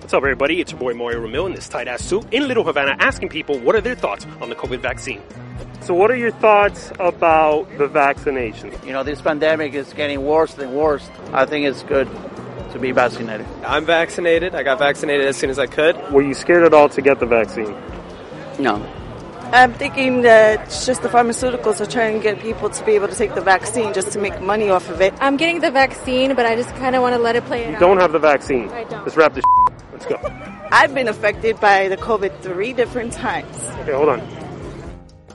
What's up, everybody? It's your boy Mario Ramil in this tight ass suit in Little Havana asking people what are their thoughts on the COVID vaccine. So, what are your thoughts about the vaccination? You know, this pandemic is getting worse and worse. I think it's good to be vaccinated. I'm vaccinated. I got vaccinated as soon as I could. Were you scared at all to get the vaccine? No. I'm thinking that it's just the pharmaceuticals are trying to get people to be able to take the vaccine just to make money off of it. I'm getting the vaccine, but I just kind of want to let it play You out. don't have the vaccine. I don't. Let's wrap this. Let's go. I've been affected by the COVID three different times. Okay, hold on.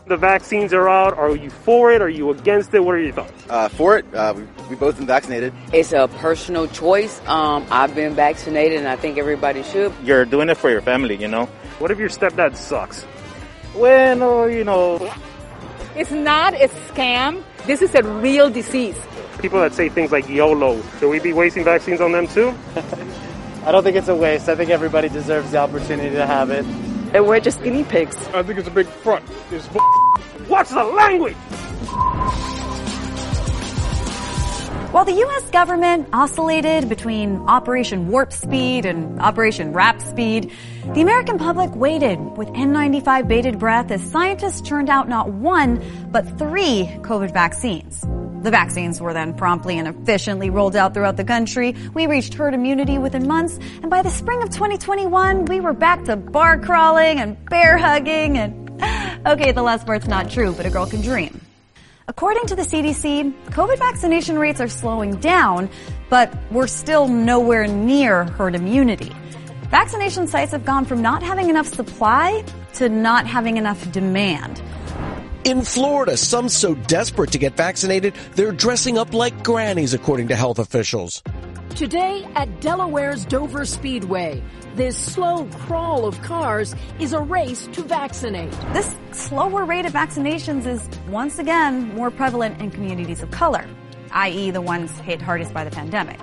The vaccines are out. Are you for it? Are you against it? What are your thoughts? Uh, for it, uh, we, we both been vaccinated. It's a personal choice. Um, I've been vaccinated, and I think everybody should. You're doing it for your family, you know. What if your stepdad sucks? Well, you know, It's not a scam. This is a real disease. People that say things like YOLO, should we be wasting vaccines on them too? I don't think it's a waste. I think everybody deserves the opportunity to have it. And we're just guinea pigs. I think it's a big front. It's What's the language? While the U.S. government oscillated between Operation Warp Speed and Operation Rap Speed, the American public waited with N95 bated breath as scientists turned out not one, but three COVID vaccines. The vaccines were then promptly and efficiently rolled out throughout the country. We reached herd immunity within months, and by the spring of 2021, we were back to bar crawling and bear hugging and, okay, the last part's not true, but a girl can dream. According to the CDC, COVID vaccination rates are slowing down, but we're still nowhere near herd immunity. Vaccination sites have gone from not having enough supply to not having enough demand. In Florida, some so desperate to get vaccinated, they're dressing up like grannies, according to health officials. Today at Delaware's Dover Speedway, this slow crawl of cars is a race to vaccinate. This slower rate of vaccinations is once again more prevalent in communities of color, i.e. the ones hit hardest by the pandemic.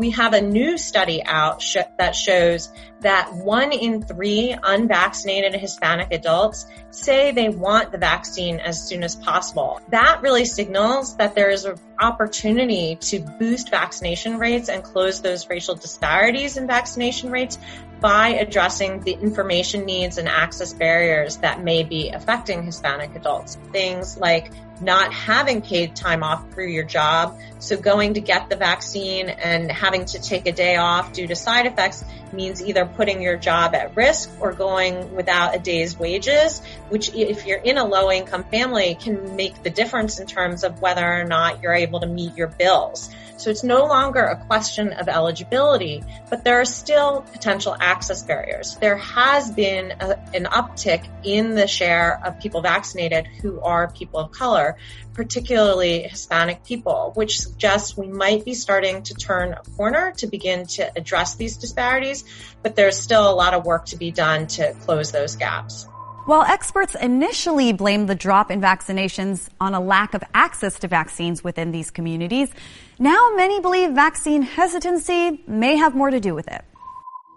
We have a new study out sh- that shows that one in three unvaccinated Hispanic adults say they want the vaccine as soon as possible. That really signals that there is an opportunity to boost vaccination rates and close those racial disparities in vaccination rates by addressing the information needs and access barriers that may be affecting Hispanic adults. Things like not having paid time off through your job. So going to get the vaccine and having to take a day off due to side effects means either putting your job at risk or going without a day's wages, which if you're in a low income family can make the difference in terms of whether or not you're able to meet your bills. So it's no longer a question of eligibility, but there are still potential access barriers. There has been a, an uptick in the share of people vaccinated who are people of color, particularly Hispanic people, which suggests we might be starting to turn a corner to begin to address these disparities, but there's still a lot of work to be done to close those gaps. While experts initially blamed the drop in vaccinations on a lack of access to vaccines within these communities, now many believe vaccine hesitancy may have more to do with it.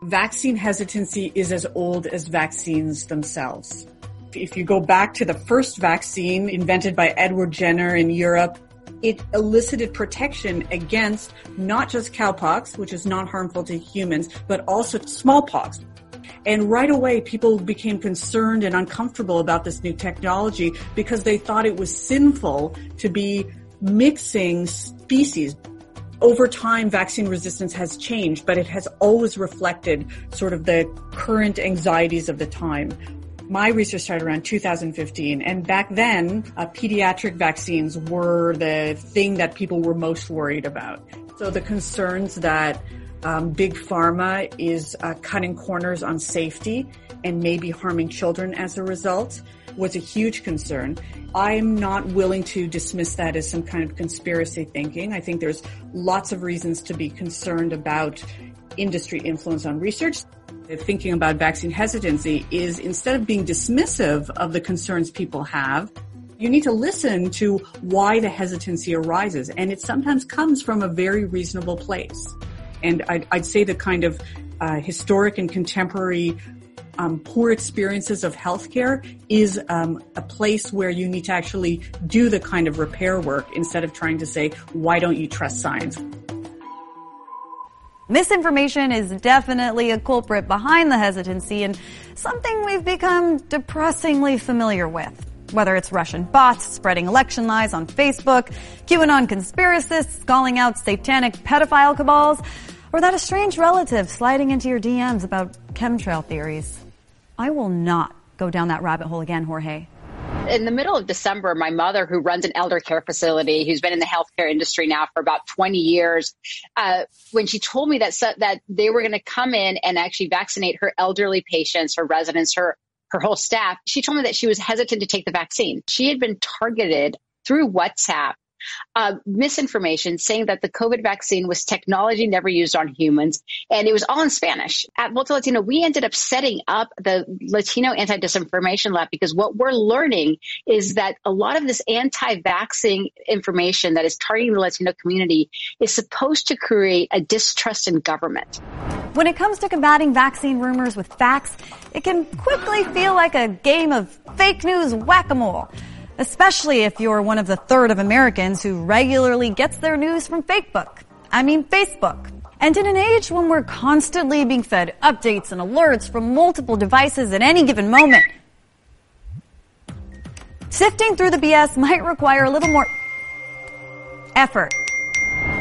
Vaccine hesitancy is as old as vaccines themselves. If you go back to the first vaccine invented by Edward Jenner in Europe, it elicited protection against not just cowpox, which is not harmful to humans, but also smallpox. And right away, people became concerned and uncomfortable about this new technology because they thought it was sinful to be mixing species. Over time, vaccine resistance has changed, but it has always reflected sort of the current anxieties of the time. My research started around 2015, and back then, uh, pediatric vaccines were the thing that people were most worried about. So the concerns that um, big pharma is uh, cutting corners on safety and maybe harming children as a result was a huge concern. I'm not willing to dismiss that as some kind of conspiracy thinking. I think there's lots of reasons to be concerned about industry influence on research. Thinking about vaccine hesitancy is instead of being dismissive of the concerns people have, you need to listen to why the hesitancy arises. And it sometimes comes from a very reasonable place. And I'd, I'd say the kind of uh, historic and contemporary um, poor experiences of healthcare is um, a place where you need to actually do the kind of repair work instead of trying to say, why don't you trust science? Misinformation is definitely a culprit behind the hesitancy and something we've become depressingly familiar with. Whether it's Russian bots spreading election lies on Facebook, QAnon conspiracists calling out satanic pedophile cabals, or that a strange relative sliding into your DMs about chemtrail theories. I will not go down that rabbit hole again, Jorge. In the middle of December, my mother, who runs an elder care facility, who's been in the healthcare industry now for about 20 years, uh, when she told me that that they were going to come in and actually vaccinate her elderly patients, her residents, her her whole staff, she told me that she was hesitant to take the vaccine. She had been targeted through WhatsApp uh, misinformation saying that the COVID vaccine was technology never used on humans, and it was all in Spanish. At Voto Latino, we ended up setting up the Latino Anti Disinformation Lab because what we're learning is that a lot of this anti vaccine information that is targeting the Latino community is supposed to create a distrust in government. When it comes to combating vaccine rumors with facts, it can quickly feel like a game of fake news whack-a-mole especially if you're one of the third of Americans who regularly gets their news from Facebook. I mean Facebook. And in an age when we're constantly being fed updates and alerts from multiple devices at any given moment, sifting through the BS might require a little more effort.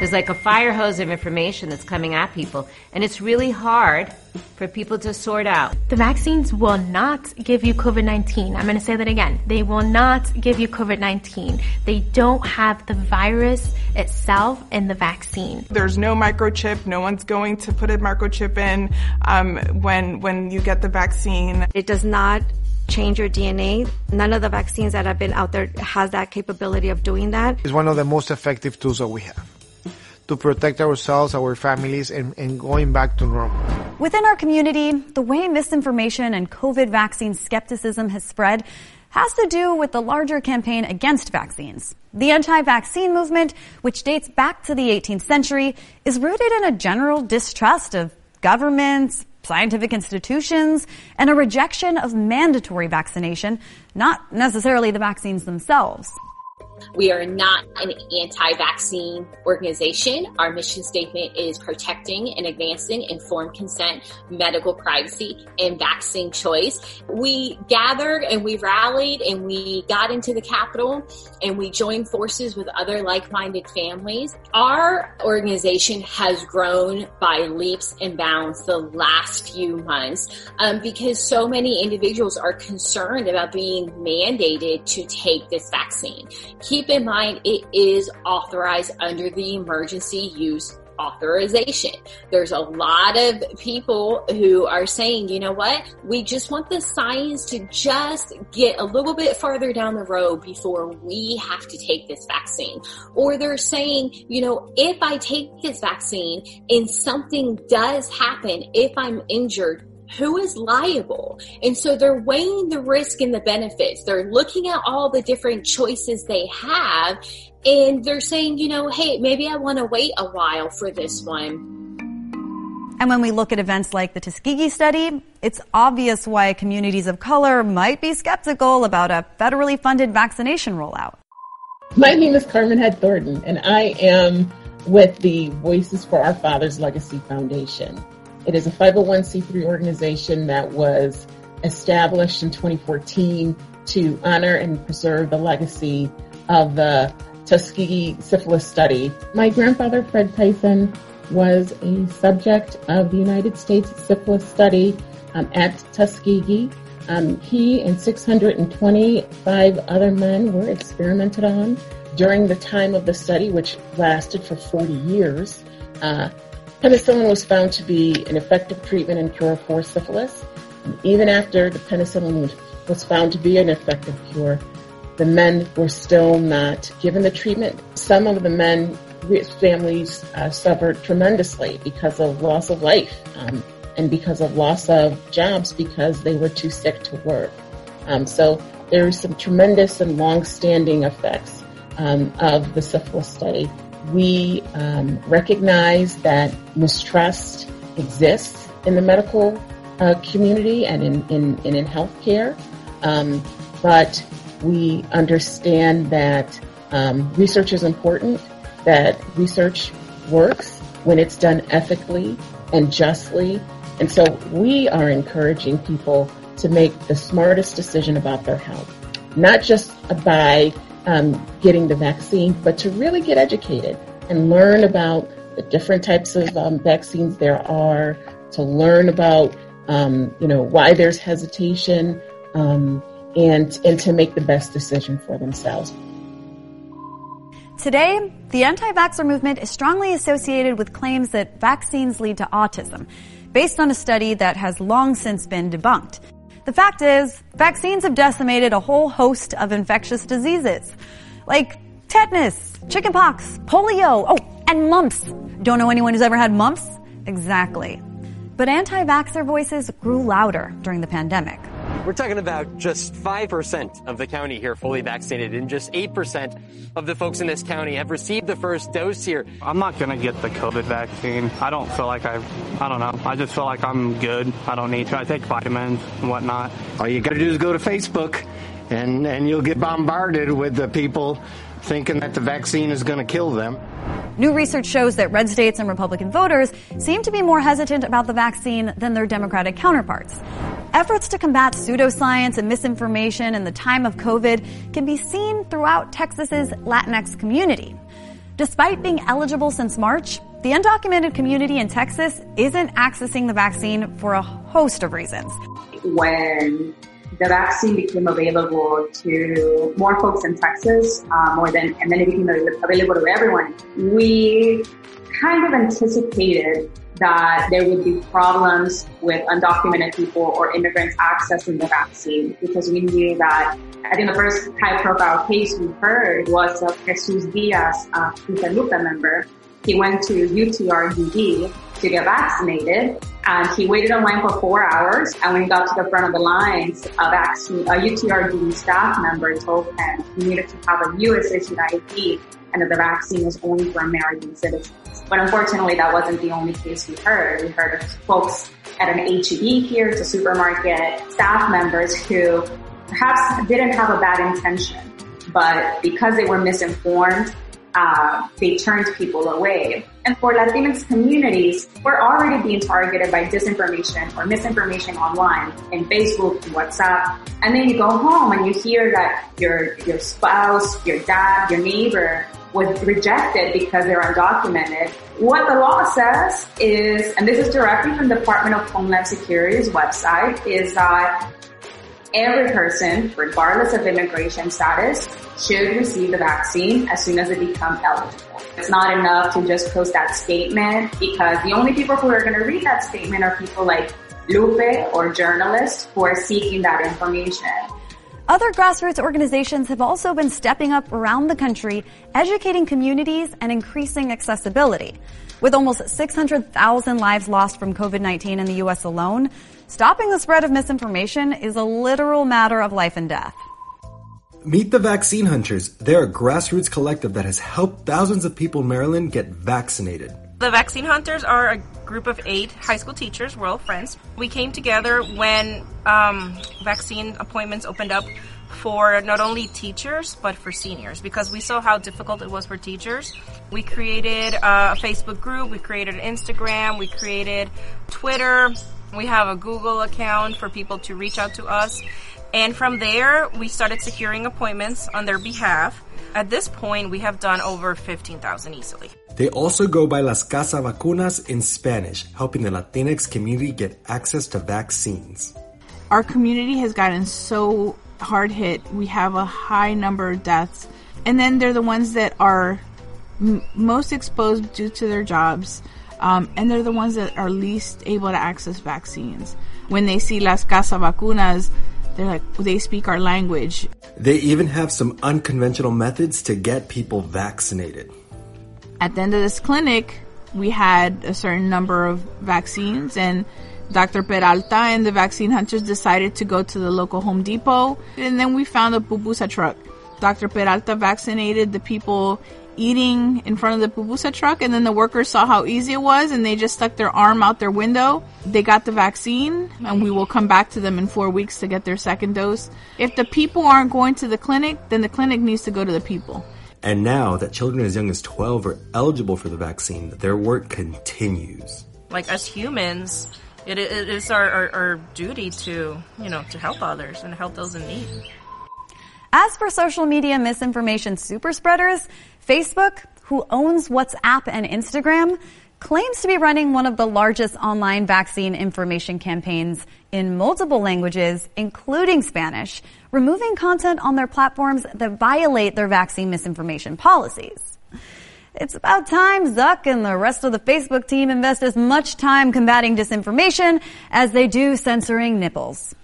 There's like a fire hose of information that's coming at people, and it's really hard for people to sort out. The vaccines will not give you COVID 19. I'm going to say that again. They will not give you COVID 19. They don't have the virus itself in the vaccine. There's no microchip. No one's going to put a microchip in um, when when you get the vaccine. It does not change your DNA. None of the vaccines that have been out there has that capability of doing that. It's one of the most effective tools that we have to protect ourselves, our families, and, and going back to normal. Within our community, the way misinformation and COVID vaccine skepticism has spread has to do with the larger campaign against vaccines. The anti-vaccine movement, which dates back to the 18th century, is rooted in a general distrust of governments, scientific institutions, and a rejection of mandatory vaccination, not necessarily the vaccines themselves. We are not an anti-vaccine organization. Our mission statement is protecting and advancing informed consent, medical privacy, and vaccine choice. We gathered and we rallied and we got into the Capitol and we joined forces with other like-minded families. Our organization has grown by leaps and bounds the last few months um, because so many individuals are concerned about being mandated to take this vaccine keep in mind it is authorized under the emergency use authorization. There's a lot of people who are saying, you know what? We just want the science to just get a little bit farther down the road before we have to take this vaccine. Or they're saying, you know, if I take this vaccine and something does happen, if I'm injured, who is liable? And so they're weighing the risk and the benefits. They're looking at all the different choices they have and they're saying, you know, hey, maybe I want to wait a while for this one. And when we look at events like the Tuskegee study, it's obvious why communities of color might be skeptical about a federally funded vaccination rollout. My name is Carmen Head Thornton, and I am with the Voices for Our Fathers Legacy Foundation. It is a 501c3 organization that was established in 2014 to honor and preserve the legacy of the Tuskegee syphilis study. My grandfather, Fred Tyson, was a subject of the United States syphilis study um, at Tuskegee. Um, he and 625 other men were experimented on during the time of the study, which lasted for 40 years. Uh, Penicillin was found to be an effective treatment and cure for syphilis. Even after the penicillin was found to be an effective cure, the men were still not given the treatment. Some of the men, families uh, suffered tremendously because of loss of life um, and because of loss of jobs because they were too sick to work. Um, so there are some tremendous and long-standing effects um, of the syphilis study we um, recognize that mistrust exists in the medical uh, community and in, in, and in healthcare. Um, but we understand that um, research is important, that research works, when it's done ethically and justly. And so we are encouraging people to make the smartest decision about their health, not just by um, getting the vaccine, but to really get educated and learn about the different types of um, vaccines there are, to learn about um, you know why there's hesitation, um, and and to make the best decision for themselves. Today, the anti-vaxxer movement is strongly associated with claims that vaccines lead to autism, based on a study that has long since been debunked. The fact is, vaccines have decimated a whole host of infectious diseases, like tetanus, chickenpox, polio, oh, and mumps. Don't know anyone who's ever had mumps? Exactly. But anti-vaxxer voices grew louder during the pandemic. We're talking about just 5% of the county here fully vaccinated, and just 8% of the folks in this county have received the first dose here. I'm not going to get the COVID vaccine. I don't feel like I, I don't know. I just feel like I'm good. I don't need to. I take vitamins and whatnot. All you got to do is go to Facebook, and, and you'll get bombarded with the people thinking that the vaccine is going to kill them. New research shows that red states and Republican voters seem to be more hesitant about the vaccine than their Democratic counterparts. Efforts to combat pseudoscience and misinformation in the time of COVID can be seen throughout Texas's Latinx community. Despite being eligible since March, the undocumented community in Texas isn't accessing the vaccine for a host of reasons. When the vaccine became available to more folks in Texas, uh, more than, and then it became available to everyone. We kind of anticipated that there would be problems with undocumented people or immigrants accessing the vaccine because we knew that I think the first high profile case we heard was of Jesus Diaz, a Lupe member. He went to UTRGV to get vaccinated. And he waited in line for four hours. And when he got to the front of the lines, a vaccine, a staff member told him he needed to have a U.S. ID and that the vaccine was only for American citizens. But unfortunately, that wasn't the only case we heard. We heard of folks at an HEB here, it's a supermarket, staff members who perhaps didn't have a bad intention, but because they were misinformed, uh, they turned people away. And for Latinx communities, we're already being targeted by disinformation or misinformation online in Facebook, and WhatsApp. And then you go home and you hear that your, your spouse, your dad, your neighbor was rejected because they're undocumented. What the law says is, and this is directly from the Department of Homeland Security's website, is that every person, regardless of immigration status, should receive the vaccine as soon as they become eligible. It's not enough to just post that statement because the only people who are going to read that statement are people like Lupe or journalists who are seeking that information. Other grassroots organizations have also been stepping up around the country, educating communities and increasing accessibility. With almost 600,000 lives lost from COVID-19 in the U.S. alone, stopping the spread of misinformation is a literal matter of life and death. Meet the Vaccine Hunters. They're a grassroots collective that has helped thousands of people in Maryland get vaccinated. The Vaccine Hunters are a group of eight high school teachers. We're all friends. We came together when um, vaccine appointments opened up for not only teachers but for seniors because we saw how difficult it was for teachers. We created a Facebook group, we created an Instagram, we created Twitter, we have a Google account for people to reach out to us. And from there, we started securing appointments on their behalf. At this point, we have done over 15,000 easily. They also go by Las Cazavacunas in Spanish, helping the Latinx community get access to vaccines. Our community has gotten so hard hit. We have a high number of deaths. And then they're the ones that are m- most exposed due to their jobs. Um, and they're the ones that are least able to access vaccines. When they see Las Cazavacunas, they're like, they speak our language. They even have some unconventional methods to get people vaccinated. At the end of this clinic, we had a certain number of vaccines and Dr. Peralta and the vaccine hunters decided to go to the local Home Depot and then we found a pupusa truck. Dr. Peralta vaccinated the people eating in front of the pupusa truck and then the workers saw how easy it was and they just stuck their arm out their window. They got the vaccine and we will come back to them in four weeks to get their second dose. If the people aren't going to the clinic, then the clinic needs to go to the people. And now that children as young as 12 are eligible for the vaccine, their work continues. Like as humans, it, it is our, our, our duty to, you know, to help others and help those in need. As for social media misinformation super spreaders, Facebook, who owns WhatsApp and Instagram, claims to be running one of the largest online vaccine information campaigns in multiple languages, including Spanish, removing content on their platforms that violate their vaccine misinformation policies. It's about time Zuck and the rest of the Facebook team invest as much time combating disinformation as they do censoring nipples.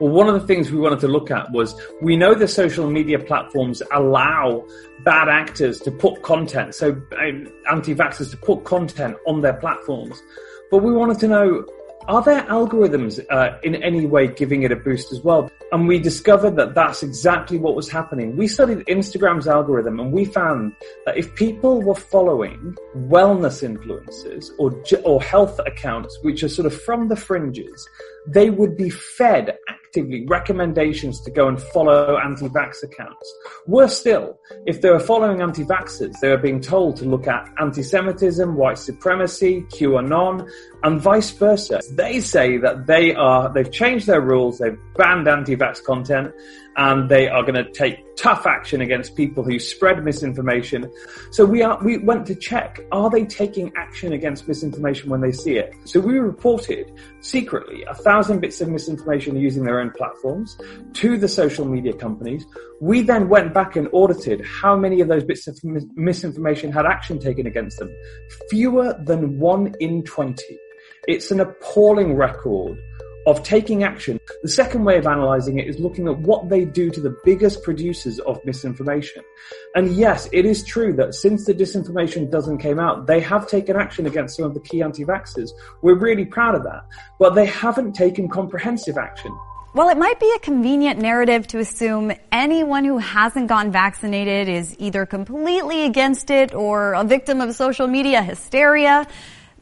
Well, one of the things we wanted to look at was we know the social media platforms allow bad actors to put content, so um, anti vaxxers to put content on their platforms. But we wanted to know are there algorithms uh, in any way giving it a boost as well? And we discovered that that's exactly what was happening. We studied Instagram's algorithm and we found that if people were following wellness influencers or, or health accounts, which are sort of from the fringes, they would be fed actively recommendations to go and follow anti-vax accounts. Worse still, if they were following anti-vaxxers, they were being told to look at anti-Semitism, white supremacy, QAnon, and vice versa. They say that they are, they've changed their rules, they've banned anti-vax content, and they are going to take tough action against people who spread misinformation. So we are, we went to check, are they taking action against misinformation when they see it? So we reported secretly a thousand bits of misinformation using their own platforms to the social media companies. We then went back and audited how many of those bits of misinformation had action taken against them. Fewer than one in 20. It's an appalling record of taking action. The second way of analyzing it is looking at what they do to the biggest producers of misinformation. And yes, it is true that since the Disinformation Dozen came out, they have taken action against some of the key anti-vaxxers. We're really proud of that. But they haven't taken comprehensive action. While it might be a convenient narrative to assume anyone who hasn't gotten vaccinated is either completely against it or a victim of social media hysteria,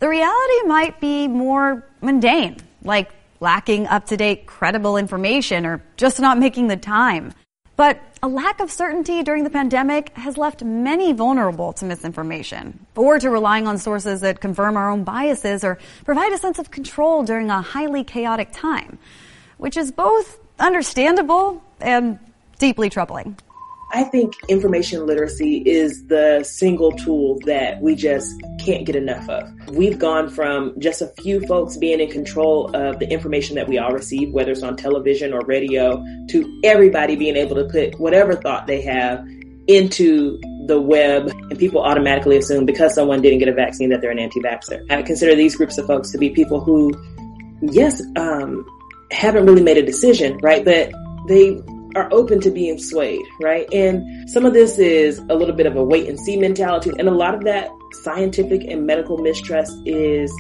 the reality might be more mundane, like lacking up to date credible information or just not making the time. But a lack of certainty during the pandemic has left many vulnerable to misinformation or to relying on sources that confirm our own biases or provide a sense of control during a highly chaotic time, which is both understandable and deeply troubling. I think information literacy is the single tool that we just can't get enough of. We've gone from just a few folks being in control of the information that we all receive, whether it's on television or radio, to everybody being able to put whatever thought they have into the web and people automatically assume because someone didn't get a vaccine that they're an anti-vaxxer. I consider these groups of folks to be people who, yes, um, haven't really made a decision, right? But they are open to being swayed, right? And some of this is a little bit of a wait and see mentality. And a lot of that scientific and medical mistrust is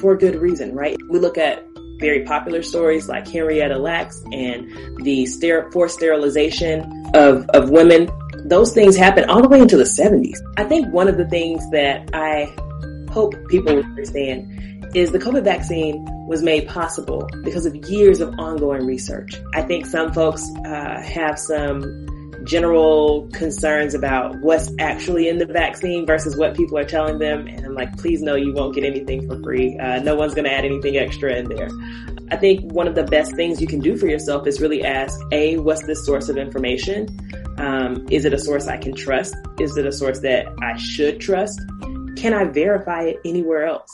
for good reason, right? We look at very popular stories like Henrietta Lacks and the forced sterilization of, of women. Those things happened all the way into the 70s. I think one of the things that I hope people understand is the COVID vaccine was made possible because of years of ongoing research. I think some folks uh, have some general concerns about what's actually in the vaccine versus what people are telling them. And I'm like, please know you won't get anything for free. Uh, no one's going to add anything extra in there. I think one of the best things you can do for yourself is really ask, A, what's this source of information? Um, is it a source I can trust? Is it a source that I should trust? Can I verify it anywhere else?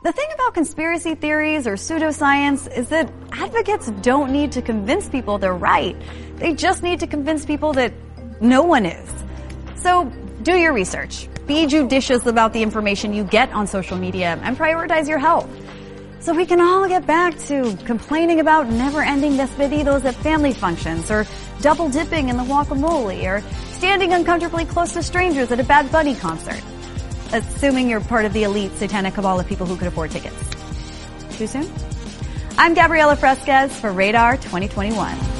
The thing about conspiracy theories or pseudoscience is that advocates don't need to convince people they're right. They just need to convince people that no one is. So do your research. Be judicious about the information you get on social media and prioritize your health. So we can all get back to complaining about never-ending despedidos at family functions or double dipping in the guacamole or standing uncomfortably close to strangers at a Bad Bunny concert assuming you're part of the elite satanic cabal of people who could afford tickets. Too soon? I'm Gabriela Fresquez for Radar 2021.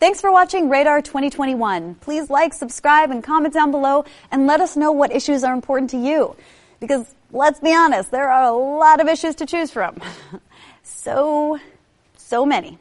Thanks for watching Radar 2021. Please like, subscribe, and comment down below and let us know what issues are important to you. Because let's be honest, there are a lot of issues to choose from. so, so many.